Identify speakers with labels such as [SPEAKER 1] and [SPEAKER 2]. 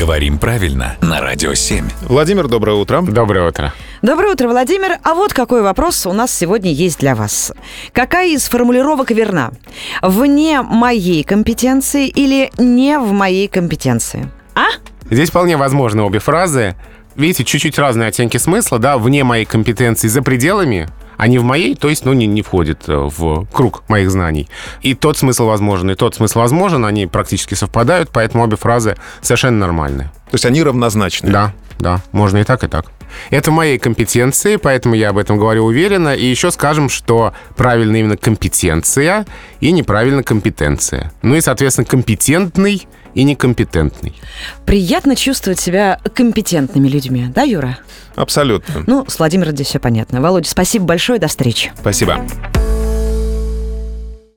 [SPEAKER 1] Говорим правильно на Радио 7.
[SPEAKER 2] Владимир, доброе утро.
[SPEAKER 3] Доброе утро.
[SPEAKER 4] Доброе утро, Владимир. А вот какой вопрос у нас сегодня есть для вас. Какая из формулировок верна? Вне моей компетенции или не в моей компетенции? А?
[SPEAKER 3] Здесь вполне возможны обе фразы. Видите, чуть-чуть разные оттенки смысла, да, вне моей компетенции, за пределами, не в моей, то есть, ну, не, не входит э, в круг моих знаний. И тот смысл возможен, и тот смысл возможен, они практически совпадают, поэтому обе фразы совершенно нормальные.
[SPEAKER 2] То есть они равнозначны?
[SPEAKER 3] Да, да, можно и так, и так. Это в моей компетенции, поэтому я об этом говорю уверенно. И еще скажем, что правильно именно компетенция и неправильно компетенция. Ну и, соответственно, компетентный и некомпетентный.
[SPEAKER 4] Приятно чувствовать себя компетентными людьми, да, Юра?
[SPEAKER 2] Абсолютно.
[SPEAKER 4] Ну, с Владимиром здесь все понятно. Володя, спасибо большое, до встречи.
[SPEAKER 2] Спасибо.